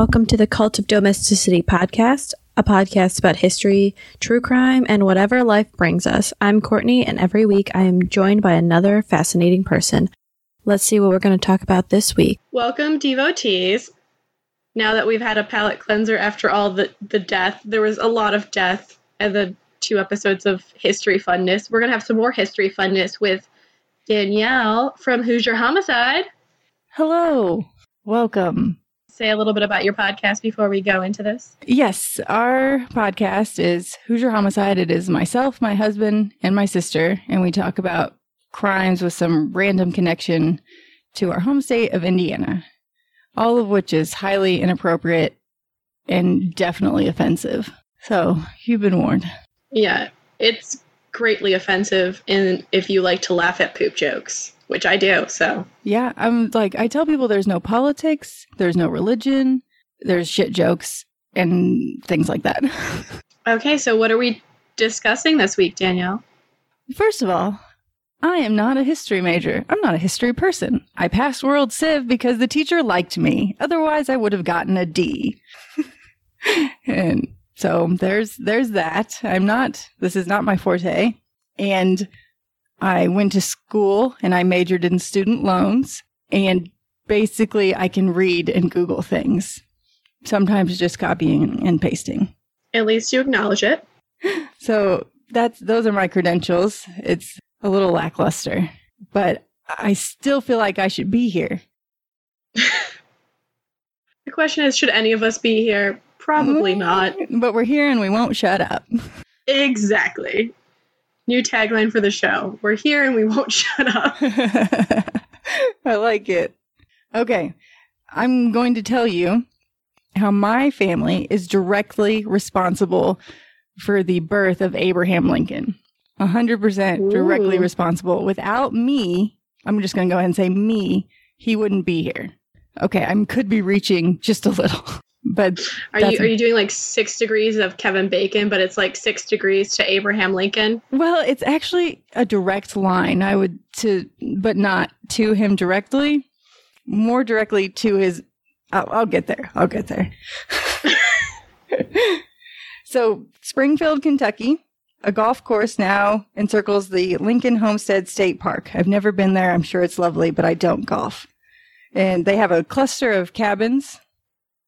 Welcome to the Cult of Domesticity podcast, a podcast about history, true crime, and whatever life brings us. I'm Courtney, and every week I am joined by another fascinating person. Let's see what we're going to talk about this week. Welcome, devotees. Now that we've had a palate cleanser after all the, the death, there was a lot of death in the two episodes of history funness. We're going to have some more history funness with Danielle from Hoosier Homicide. Hello. Welcome. Say a little bit about your podcast before we go into this. Yes, our podcast is Hoosier Homicide. It is myself, my husband, and my sister, and we talk about crimes with some random connection to our home state of Indiana, all of which is highly inappropriate and definitely offensive. So you've been warned. Yeah, it's greatly offensive and if you like to laugh at poop jokes, which I do. So Yeah, I'm like, I tell people there's no politics, there's no religion, there's shit jokes and things like that. okay, so what are we discussing this week, Danielle? First of all, I am not a history major. I'm not a history person. I passed World Civ because the teacher liked me. Otherwise, I would have gotten a D. and so there's there's that. I'm not this is not my forte. And I went to school and I majored in student loans and basically I can read and Google things. Sometimes just copying and pasting. At least you acknowledge it. So that's those are my credentials. It's a little lackluster, but I still feel like I should be here. The question is should any of us be here? Probably mm-hmm. not. But we're here and we won't shut up. Exactly. New tagline for the show. We're here and we won't shut up. I like it. Okay. I'm going to tell you how my family is directly responsible for the birth of Abraham Lincoln. 100% directly Ooh. responsible. Without me, I'm just going to go ahead and say me, he wouldn't be here. Okay, I could be reaching just a little, but Are you are you doing like six degrees of Kevin Bacon, but it's like six degrees to Abraham Lincoln? Well, it's actually a direct line. I would to, but not to him directly. More directly to his. I'll, I'll get there. I'll get there. so, Springfield, Kentucky, a golf course now encircles the Lincoln Homestead State Park. I've never been there. I'm sure it's lovely, but I don't golf. And they have a cluster of cabins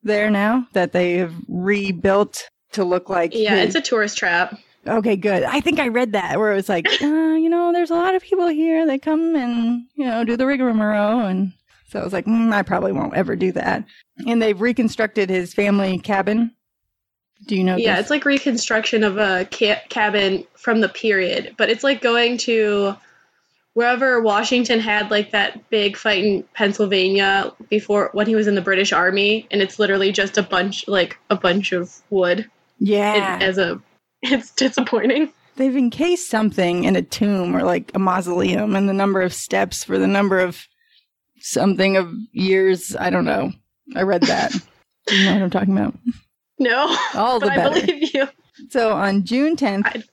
there now that they have rebuilt to look like. Yeah, his- it's a tourist trap. Okay, good. I think I read that where it was like, uh, you know, there's a lot of people here They come and, you know, do the rigmarole. And so I was like, mm, I probably won't ever do that. And they've reconstructed his family cabin. Do you know? Yeah, this? it's like reconstruction of a ca- cabin from the period, but it's like going to wherever Washington had like that big fight in Pennsylvania before when he was in the British Army, and it's literally just a bunch like a bunch of wood yeah. it, as a. It's disappointing. they've encased something in a tomb or like a mausoleum and the number of steps for the number of something of years. I don't know. I read that. Do you know what I'm talking about? No, All the but I believe you. So on June 10th, I-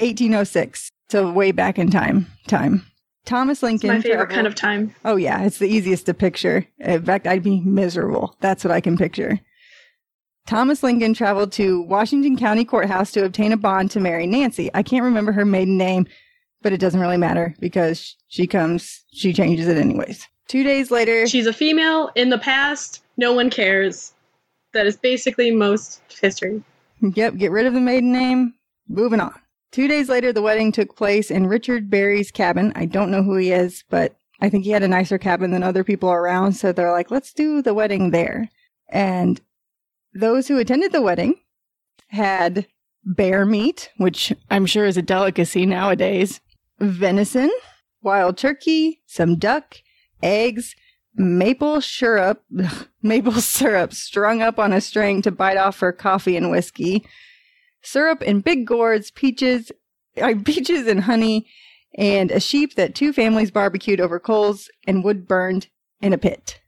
1806, so way back in time, time. Thomas It's Lincoln. my favorite traveled- kind of time. Oh yeah, it's the easiest to picture. In fact, I'd be miserable. That's what I can picture. Thomas Lincoln traveled to Washington County Courthouse to obtain a bond to marry Nancy. I can't remember her maiden name, but it doesn't really matter because she comes, she changes it anyways. Two days later, She's a female in the past. No one cares. That is basically most history. Yep, get rid of the maiden name. Moving on. Two days later, the wedding took place in Richard Berry's cabin. I don't know who he is, but I think he had a nicer cabin than other people around. So they're like, let's do the wedding there. And those who attended the wedding had bear meat, which I'm sure is a delicacy nowadays, venison, wild turkey, some duck, eggs, maple syrup, maple syrup strung up on a string to bite off for coffee and whiskey, syrup in big gourds, peaches, uh, peaches and honey, and a sheep that two families barbecued over coals and wood burned in a pit.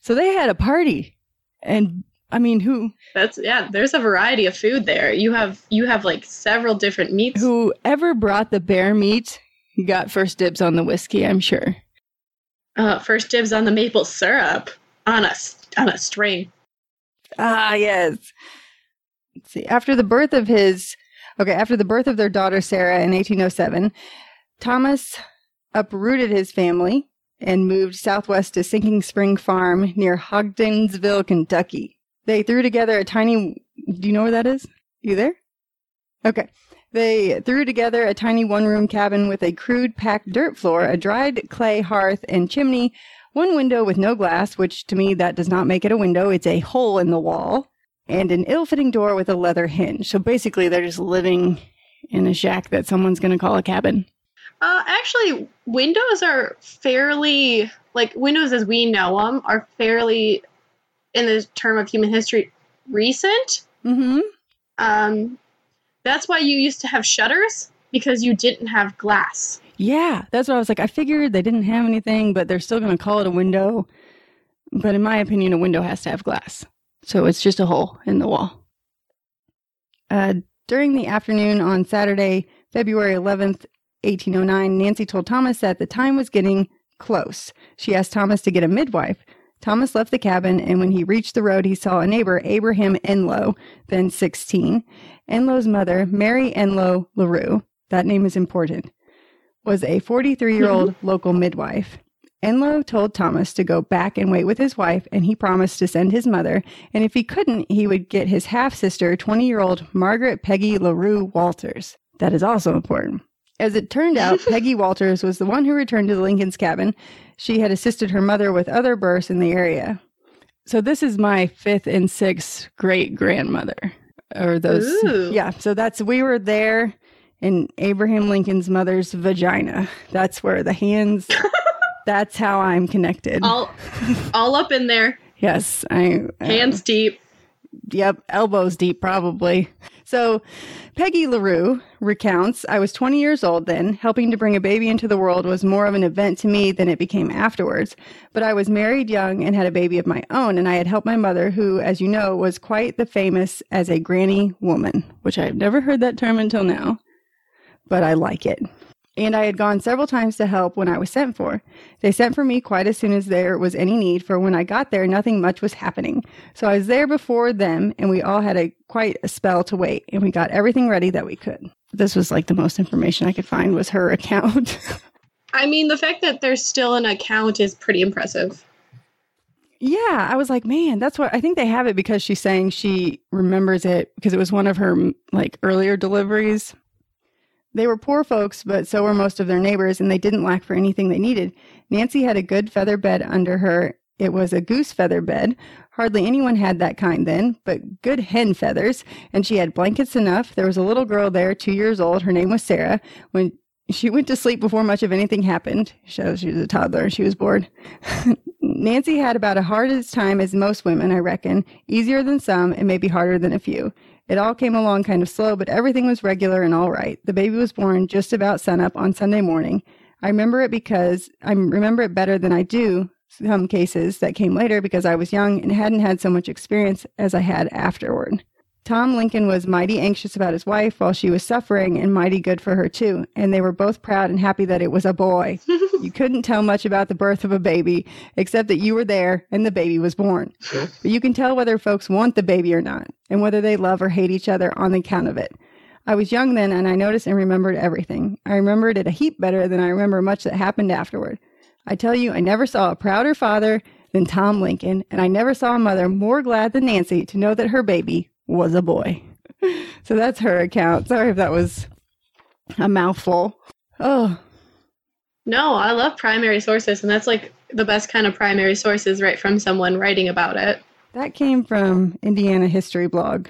So they had a party, and I mean, who That's yeah. There's a variety of food there. You have you have like several different meats. whoever brought the bear meat got first dibs on the whiskey. I'm sure. Uh, first dibs on the maple syrup on a on a string. Ah, yes. See. After the birth of his, okay, after the birth of their daughter Sarah in 1807, Thomas uprooted his family and moved southwest to Sinking Spring Farm near Hodgenville, Kentucky. They threw together a tiny, do you know where that is? You there? Okay. They threw together a tiny one room cabin with a crude packed dirt floor, a dried clay hearth and chimney, one window with no glass, which to me that does not make it a window, it's a hole in the wall, and an ill fitting door with a leather hinge. So basically, they're just living in a shack that someone's going to call a cabin. Uh, actually, windows are fairly like windows as we know them are fairly, in the term of human history, recent. Mm-hmm. Um, that's why you used to have shutters because you didn't have glass. Yeah, that's what I was like. I figured they didn't have anything, but they're still going to call it a window. But in my opinion, a window has to have glass. So it's just a hole in the wall. Uh, during the afternoon on Saturday, February 11th, 1809, Nancy told Thomas that the time was getting close. She asked Thomas to get a midwife. Thomas left the cabin, and when he reached the road, he saw a neighbor, Abraham Enlow, then 16. Enlow's mother, Mary Enlow LaRue, that name is important, was a 43 year old local midwife. Enlow told Thomas to go back and wait with his wife, and he promised to send his mother, and if he couldn't, he would get his half sister, 20 year old Margaret Peggy LaRue Walters. That is also important. As it turned out, Peggy Walters was the one who returned to the Lincoln's cabin. She had assisted her mother with other births in the area. So this is my fifth and sixth great grandmother. Or those Ooh. Yeah, so that's we were there in Abraham Lincoln's mother's vagina. That's where the hands that's how I'm connected. All, all up in there, yes, I uh, hands deep. Yep, elbows deep, probably. So, Peggy LaRue recounts I was 20 years old then. Helping to bring a baby into the world was more of an event to me than it became afterwards. But I was married young and had a baby of my own, and I had helped my mother, who, as you know, was quite the famous as a granny woman, which I've never heard that term until now, but I like it. And I had gone several times to help when I was sent for. They sent for me quite as soon as there was any need, for when I got there, nothing much was happening. So I was there before them, and we all had a quite a spell to wait, and we got everything ready that we could. This was like the most information I could find was her account. I mean, the fact that there's still an account is pretty impressive. yeah, I was like, man, that's what I think they have it because she's saying she remembers it because it was one of her like earlier deliveries. They were poor folks, but so were most of their neighbors, and they didn't lack for anything they needed. Nancy had a good feather bed under her. It was a goose feather bed. Hardly anyone had that kind then, but good hen feathers, and she had blankets enough. There was a little girl there, two years old. Her name was Sarah. When she went to sleep before much of anything happened, shows she was a toddler. She was bored. Nancy had about as hard a time as most women, I reckon, easier than some, and maybe harder than a few. It all came along kind of slow, but everything was regular and all right. The baby was born just about sunup on Sunday morning. I remember it because I remember it better than I do some cases that came later because I was young and hadn't had so much experience as I had afterward. Tom Lincoln was mighty anxious about his wife while she was suffering and mighty good for her too, and they were both proud and happy that it was a boy. you couldn't tell much about the birth of a baby except that you were there and the baby was born. But you can tell whether folks want the baby or not and whether they love or hate each other on the account of it. I was young then and I noticed and remembered everything. I remembered it a heap better than I remember much that happened afterward. I tell you, I never saw a prouder father than Tom Lincoln, and I never saw a mother more glad than Nancy to know that her baby was a boy. So that's her account. Sorry if that was a mouthful. Oh, No, I love primary sources, and that's like the best kind of primary sources, right from someone writing about it. that came from Indiana History Blog.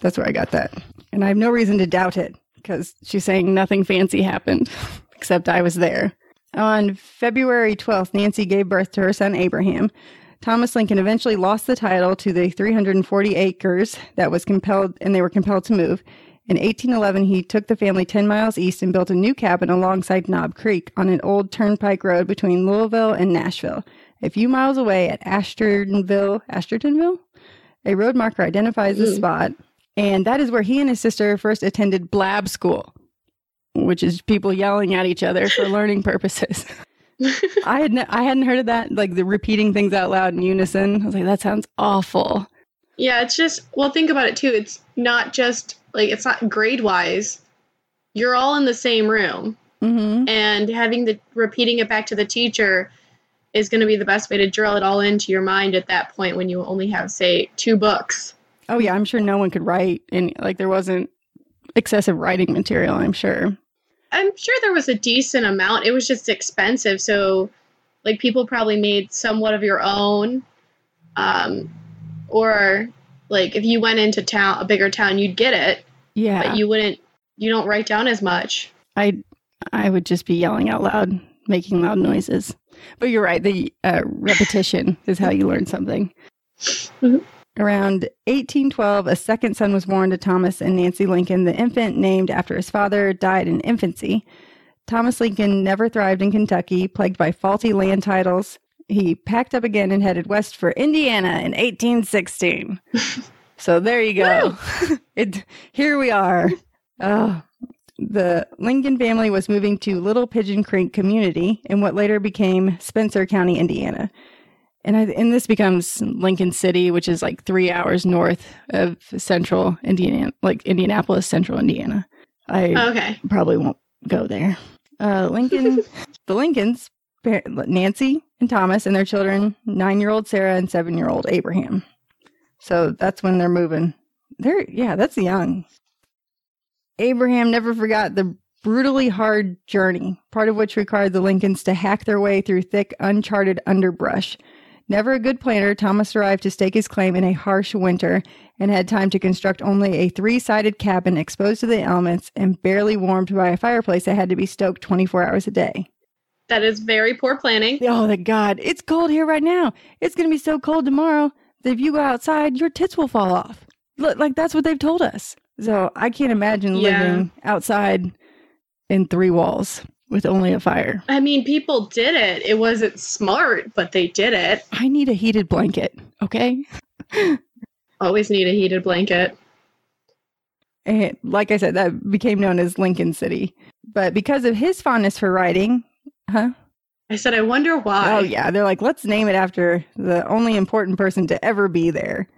That's where I got that. And I have no reason to doubt it because she's saying nothing fancy happened, except I was there. On February 12th, Nancy gave birth to her son Abraham. Thomas Lincoln eventually lost the title to the 340 acres that was compelled, and they were compelled to move. In 1811, he took the family 10 miles east and built a new cabin alongside Knob Creek on an old turnpike road between Louisville and Nashville. A few miles away at Ashtonville, Ashtonville, a road marker identifies the Mm. spot, and that is where he and his sister first attended blab school, which is people yelling at each other for learning purposes. I had ne- I hadn't heard of that, like the repeating things out loud in unison. I was like, that sounds awful. Yeah, it's just well, think about it too. It's not just like it's not grade wise. You're all in the same room, Mm-hmm. and having the repeating it back to the teacher is going to be the best way to drill it all into your mind at that point when you only have say two books. Oh yeah, I'm sure no one could write and like there wasn't excessive writing material, I'm sure. I'm sure there was a decent amount. It was just expensive, so like people probably made somewhat of your own, um, or like if you went into town, a bigger town, you'd get it, Yeah. but you wouldn't. You don't write down as much. I I would just be yelling out loud, making loud noises. But you're right. The uh, repetition is how you learn something. Mhm. Around 1812, a second son was born to Thomas and Nancy Lincoln. The infant, named after his father, died in infancy. Thomas Lincoln never thrived in Kentucky, plagued by faulty land titles. He packed up again and headed west for Indiana in 1816. so there you go. it, here we are. Oh, the Lincoln family was moving to Little Pigeon Creek community in what later became Spencer County, Indiana. And, I, and this becomes Lincoln City, which is like three hours north of central Indiana, like Indianapolis, central Indiana. I Okay. probably won't go there. Uh, Lincoln, the Lincolns, Nancy and Thomas and their children, nine year old Sarah and seven year old Abraham. So that's when they're moving. They're, yeah, that's young. Abraham never forgot the brutally hard journey, part of which required the Lincolns to hack their way through thick, uncharted underbrush. Never a good planner, Thomas arrived to stake his claim in a harsh winter and had time to construct only a three sided cabin exposed to the elements and barely warmed by a fireplace that had to be stoked 24 hours a day. That is very poor planning. Oh, the God, it's cold here right now. It's going to be so cold tomorrow that if you go outside, your tits will fall off. Look, like that's what they've told us. So I can't imagine Yeah. living outside in three walls with only a fire. I mean, people did it. It wasn't smart, but they did it. I need a heated blanket, okay? Always need a heated blanket. And like I said, that became known as Lincoln City. But because of his fondness for writing, huh? I said, I wonder why. Oh, yeah. They're like, let's name it after the only important person to ever be there.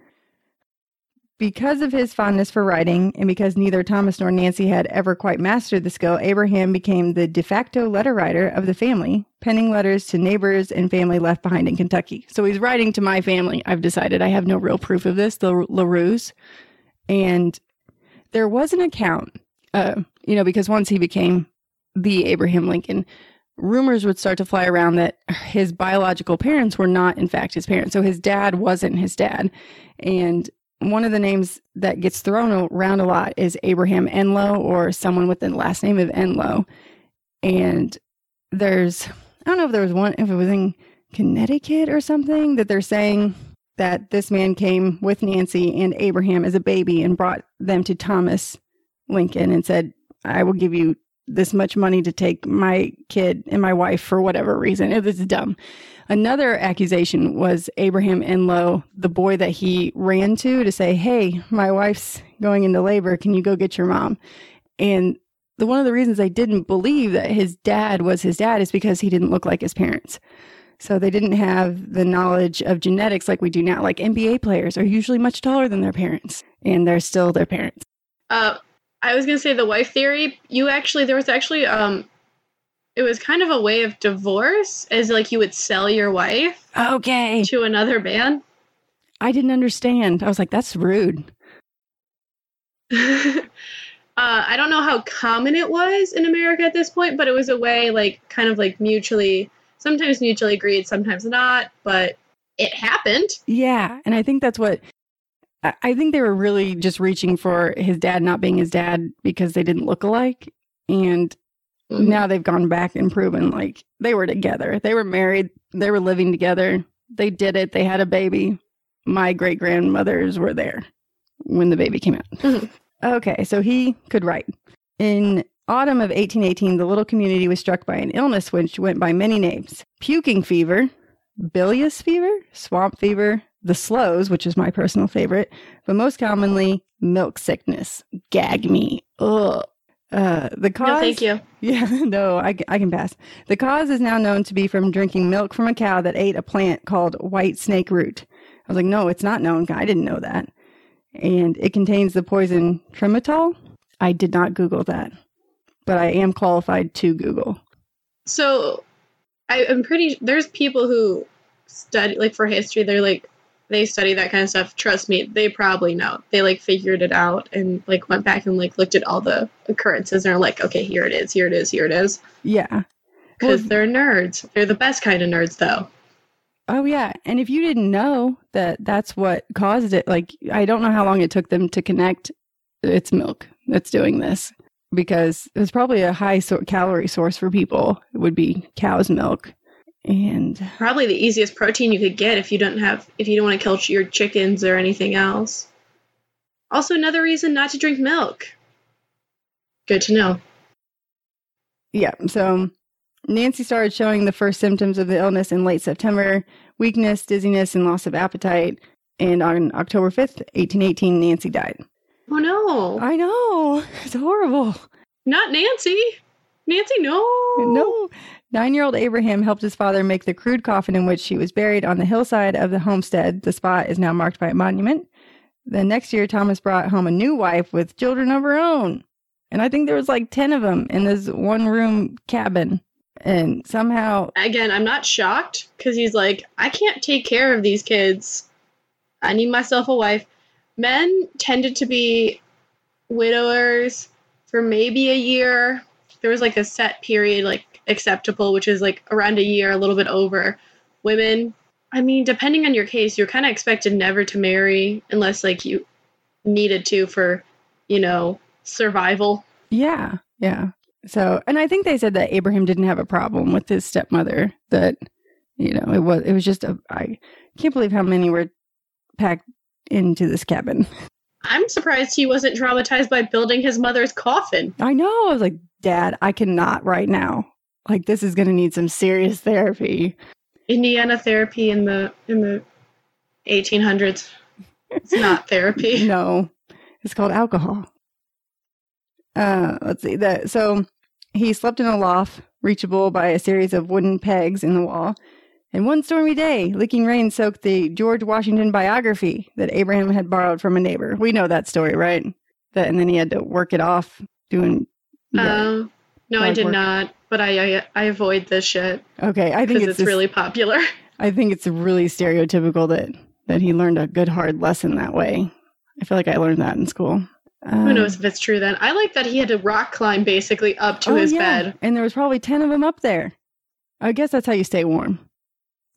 Because of his fondness for writing, and because neither Thomas nor Nancy had ever quite mastered the skill, Abraham became the de facto letter writer of the family, penning letters to neighbors and family left behind in Kentucky. So he's writing to my family. I've decided I have no real proof of this, the LaRue's. And there was an account, uh, you know, because once he became the Abraham Lincoln, rumors would start to fly around that his biological parents were not, in fact, his parents. So his dad wasn't his dad. And one of the names that gets thrown around a lot is Abraham Enlow or someone with the last name of Enlow. And there's, I don't know if there was one, if it was in Connecticut or something, that they're saying that this man came with Nancy and Abraham as a baby and brought them to Thomas Lincoln and said, I will give you this much money to take my kid and my wife for whatever reason. It was dumb. Another accusation was Abraham Enlow, the boy that he ran to to say, Hey, my wife's going into labor. Can you go get your mom? And the one of the reasons they didn't believe that his dad was his dad is because he didn't look like his parents. So they didn't have the knowledge of genetics like we do now. Like NBA players are usually much taller than their parents, and they're still their parents. Uh, I was gonna say the wife theory. You actually, there was actually, um, it was kind of a way of divorce, as like you would sell your wife Okay. to another man. I didn't understand. I was like, that's rude. uh, I don't know how common it was in America at this point, but it was a way, like, kind of like mutually, sometimes mutually agreed, sometimes not, but it happened. Yeah. And I think that's what I- I think they were really just reaching for his dad not being his dad because they didn't look alike. And now they've gone back and proven like they were together. They were married, they were living together. They did it. They had a baby. My great grandmothers were there when the baby came out. Mhm. Okay, so he could write. In autumn of 1818, the little community was struck by an illness which went by many names puking fever, bilious fever, swamp fever, the slows, which is my personal favorite, but most commonly milk sickness. Gag me. Ugh. Uh, the cause. No, thank you. Yeah, no, I, I can pass. The cause is now known to be from drinking milk from a cow that ate a plant called white snake root. I was like, no, it's not known. I didn't know that. And it contains the poison tremetol. I did not Google that, but I am qualified to Google. So I, I'm pretty there's people who study like for history, they're like they study that kind of stuff. Trust me, they probably know. They like figured it out and like went back and like looked at all the occurrences and are like, okay, here it is, here it is, here it is. Yeah. Because Well- they're nerds. They're the best kind of nerds, though. Oh yeah, and if you didn't know that that's what caused it, like I don't know how long it took them to connect. It's milk that's doing this because it was probably a high so- calorie source for people. It would be cow's milk, and Probably the easiest protein you could get if you don't have if you don't want to kill your chickens or anything else. Also, another reason not to drink milk. Good to know. yeah. So Nancy started showing the first symptoms of the illness in late September: weakness, dizziness, and loss of appetite. And on October fifth, eighteen eighteen, Nancy died. Oh no, I know it's horrible. not Nancy. Nancy, no. No. Nine year old Abraham helped his father make the crude coffin in which she was buried on the hillside of the homestead. The spot is now marked by a monument. The next year, Thomas brought home a new wife with children of her own. And I think there was like 10 of them in this one room cabin. And somehow, Again, I'm not shocked because he's like, I can't take care of these kids. I need myself a wife. Men tended to be widowers for maybe a year. There was like a set period, like acceptable, which is like around a year, a little bit over. Women, I mean, depending on your case, you're kind of expected never to marry unless like you needed to for, you know, survival. yeah, yeah. So, and I think they said that Abraham didn't have a problem with his stepmother, that, you know, it was, it was just a, I can't believe how many were packed into this cabin. I'm surprised he wasn't traumatized by building his mother's coffin. I know. I was like, Dad, I cannot right now. Like, this is going to need some serious therapy. Indiana therapy in the in the 1800s. It's not therapy. No, it's called alcohol. Uh, let's see that. So he slept in a loft reachable by a series of wooden pegs in the wall. And one stormy day, licking rain soaked the George Washington biography that Abraham had borrowed from a neighbor. We know that story, right? That and then he had to work it off doing. yeah. Um, no, I did work. not. But I I, I avoid this shit okay, I think it's, it's, this- really popular. I think it's really stereotypical that that he learned a good hard lesson that way. I feel like I learned that in school. Who Um, knows if it's true then? I like that he had to rock climb basically up to oh, his yeah, bed. and there was probably ten of them up there. I guess that's how you stay warm.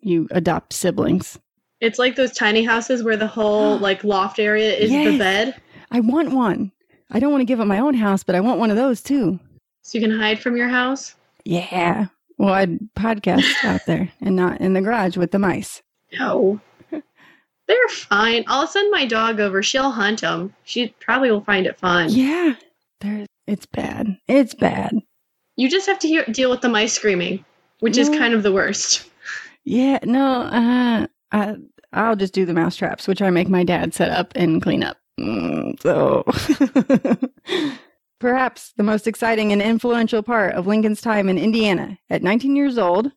You adopt siblings. It's like those tiny houses where the whole like loft area is the bed, I want one. I don't want to give up my own house, but I want one of those too. so you can hide from your house. Yeah. Well, I'd podcast out there and not in the garage with the mice. No. They're fine. I'll send my dog over. She'll hunt them. She probably will find it fun. Yeah. There. It's bad. It's bad. You just have to hear, deal with the mice screaming, which is kind of the worst. Yeah, no, uh, I, I'll just do the mouse traps, which I make my dad set up and clean up. Mm, so, perhaps the most exciting and influential part of Lincoln's time in Indiana at 19 years old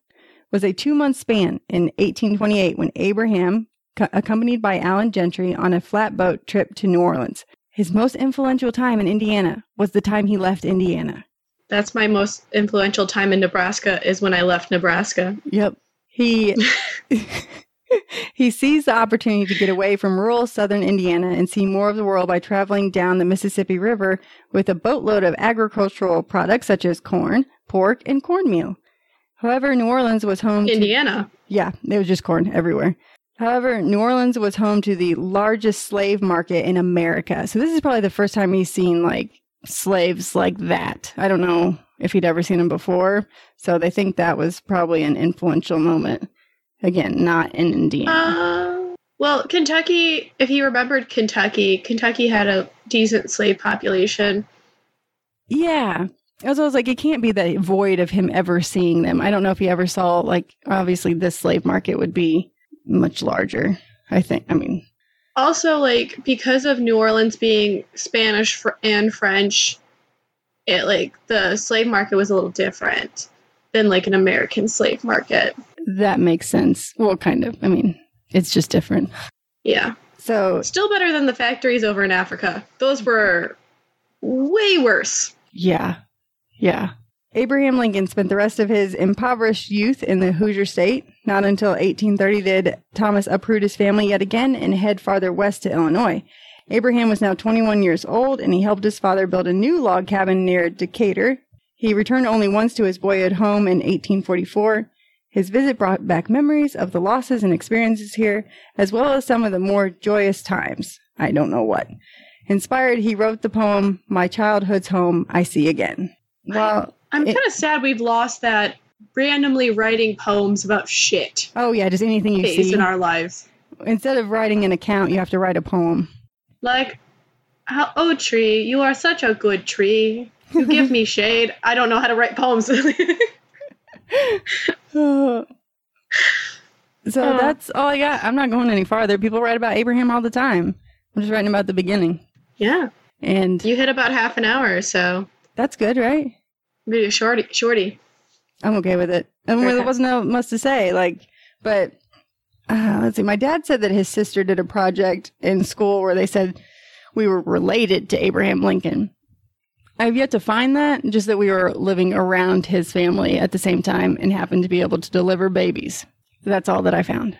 was a two month span in 1828 when Abraham, co- accompanied by Allen Gentry, on a flatboat trip to New Orleans. His most influential time in Indiana was the time he left Indiana. That's my most influential time in Nebraska is when I left Nebraska. Yep. He he seized the opportunity to get away from rural southern Indiana and see more of the world by traveling down the Mississippi River with a boatload of agricultural products such as corn, pork, and cornmeal. However, New Orleans was home to Indiana. yeah, it was just corn everywhere. However, New Orleans was home to the largest slave market in America. So this is probably the first time he's seen like slaves like that. I don't know if he'd ever seen them before. So they think that was probably an influential moment. Again, not in Indiana. Uh, well, Kentucky, if he remembered Kentucky, Kentucky had a decent slave population. yeah. As I was like, it can't be that void of him ever seeing them. I don't know if he ever saw like obviously this slave market would be much larger. I think. I mean, Also, like, because of New Orleans being Spanish fr- and French, it, like, the slave market was a little different than, like, an American slave market. that makes sense. Well, kind of. I mean, it's just different. Yeah. So, Still better than the factories over in Africa. Those were way worse. yeah. Yeah. Abraham Lincoln spent the rest of his impoverished youth in the Hoosier state. Not until 1830 did Thomas uproot his family yet again and head farther west to Illinois. Abraham was now 21 years old and he helped his father build a new log cabin near Decatur. He returned only once to his boyhood home in 1844. His visit brought back memories of the losses and experiences here, as well as some of the more joyous times. I don't know what. Inspired, he wrote the poem, My Childhood's Home I See Again. Well, I'm kind of sad we've lost that randomly writing poems about shit oh yeah, just anything you see. in our lives. Instead of writing an account, you have to write a poem. Like, how, oh, tree, you are such a good tree. You give me shade. I don't know how to write poems. so Oh. that's all I got. I'm not going any farther. People write about Abraham all the time. I'm just writing about the beginning. yeah. And You hit about half an hour, so that's good, right? maybe a shorty. Shorty. I'm okay with it. I mean, there wasn't no much to say. Like, but uh, let's see. My dad said that his sister did a project in school where they said we were related to Abraham Lincoln. I've yet to find that, just that we were living around his family at the same time and happened to be able to deliver babies. That's all that I found.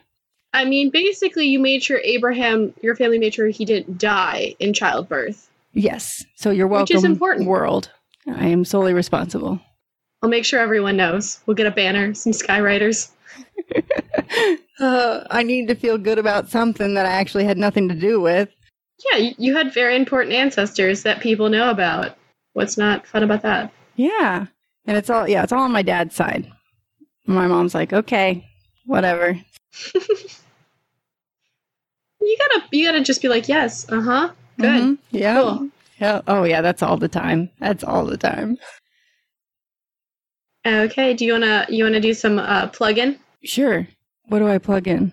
I mean, basically, you made sure Abraham, your family made sure he didn't die in childbirth. Yes. So you're welcome, Which is important. world. I am solely responsible. I'll make sure everyone knows. We'll get a banner, some skywriters. Uh, I need to feel good about something that I actually had nothing to do with. Yeah, you, had very important ancestors that people know about. What's not fun about that? Yeah. And it's all, yeah, it's all on my dad's side. My mom's like, okay, whatever. You gotta, you gotta just be like, yes, uh huh, good. Mhm. Yeah. Cool. Yeah. Oh, yeah, that's all the time. That's all the time. Okay, do you wanna, you wanna do some uh, plug-in? Sure. What do I plug in?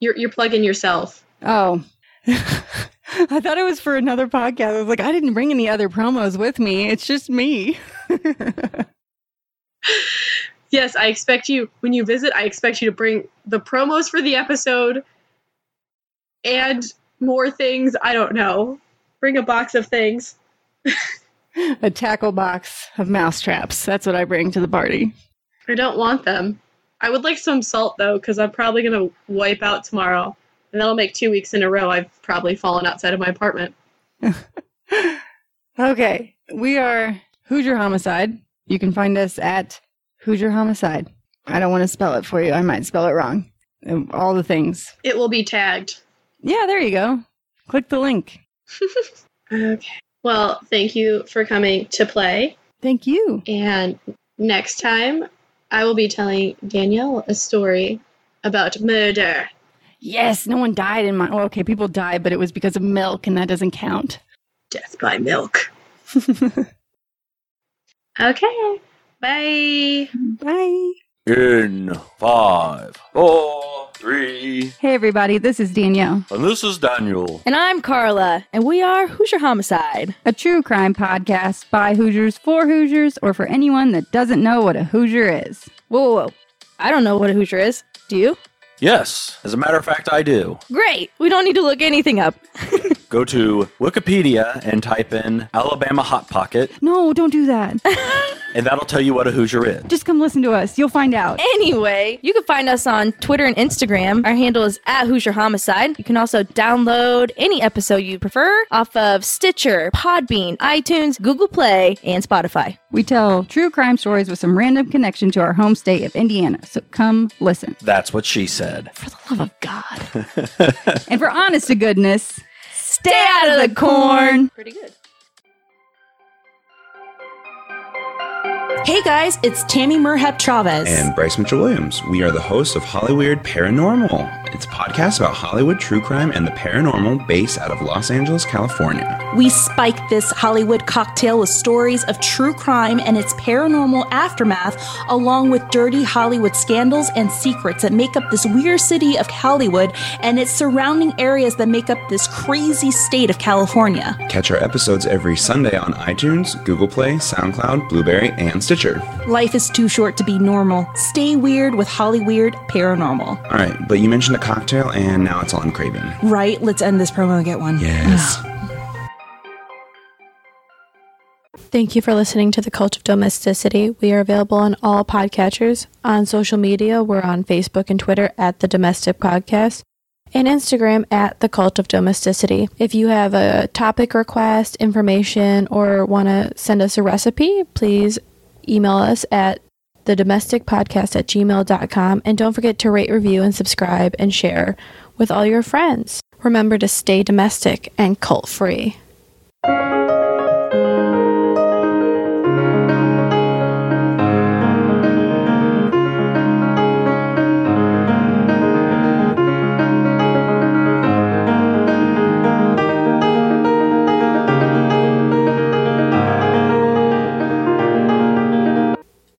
You're, you're plugging yourself. Oh. I thought it was for another podcast. I was like, I didn't bring any other promos with me. It's just me. Yes, I expect you when you visit. I expect you to bring the promos for the episode and more things. I don't know. Bring a box of things. a tackle box of mousetraps. That's what I bring to the party. I don't want them. I would like some salt though, because I'm probably gonna wipe out tomorrow, and that'll make two weeks in a row I've probably fallen outside of my apartment. Okay. We are Hoosier Homicide. You can find us at Hoosier Homicide. I don't want to spell it for you. I might spell it wrong. All the things. It will be tagged. Yeah, there you go. Click the link. Okay. Well, thank you for coming to play. Thank you. And next time, I will be telling Danielle a story about murder. Yes, no one died in my. Well, okay, people died, but it was because of milk, and that doesn't count. Death by milk. Okay. Bye. Bye. In five, four, three, Hey, everybody. This is Danielle, and this is Daniel. And I'm Carla, and we are Hoosier Homicide. a true crime podcast by Hoosiers for Hoosiers, or for anyone that doesn't know what a Hoosier is. Whoa, whoa, whoa. I don't know what a Hoosier is. Do you? Yes, as a matter of fact, I do. Great. We don't need to look anything up. Go to Wikipedia and type in Alabama Hot Pocket, No, don't do that. and that'll tell you what a Hoosier is. Just come listen to us. You'll find out. Anyway, you can find us on Twitter and Instagram. Our handle is at Hoosier Homicide. You can also download any episode you prefer off of Stitcher, Podbean, iTunes, Google Play, and Spotify. We tell true crime stories with some random connection to our home state of Indiana. So come listen. That's what she said. For the love of God. and for honest to goodness, Stay out of the corn. Pretty good. Hey guys, it's Tammy Merhep Chavez. and Bryce Mitchell Williams. We are the hosts of Hollyweird Paranormal. It's a podcast about Hollywood true crime and the paranormal based out of Los Angeles, California. we spike this Hollywood cocktail with stories of true crime and its paranormal aftermath, along with dirty Hollywood scandals and secrets that make up this weird city of Hollywood and its surrounding areas that make up this crazy state of California. Catch our episodes every Sunday on iTunes, Google Play, SoundCloud, Blubrry, and Stitcher. Life is too short to be normal. Stay weird with Hollyweird Paranormal. All right, but you mentioned a cocktail, and now it's all I'm craving. Right? Let's end this promo and get one. Yes. Thank you for listening to The Cult of Domesticity. We are available on all podcatchers. On social media, we're on Facebook and Twitter at The Domestic Podcast and Instagram at The Cult of Domesticity. If you have a topic request, information, or want to send us a recipe, please email us at the domestic podcast at gmail.com and don't forget to rate review and subscribe and share with all your friends. Remember to stay domestic and cult free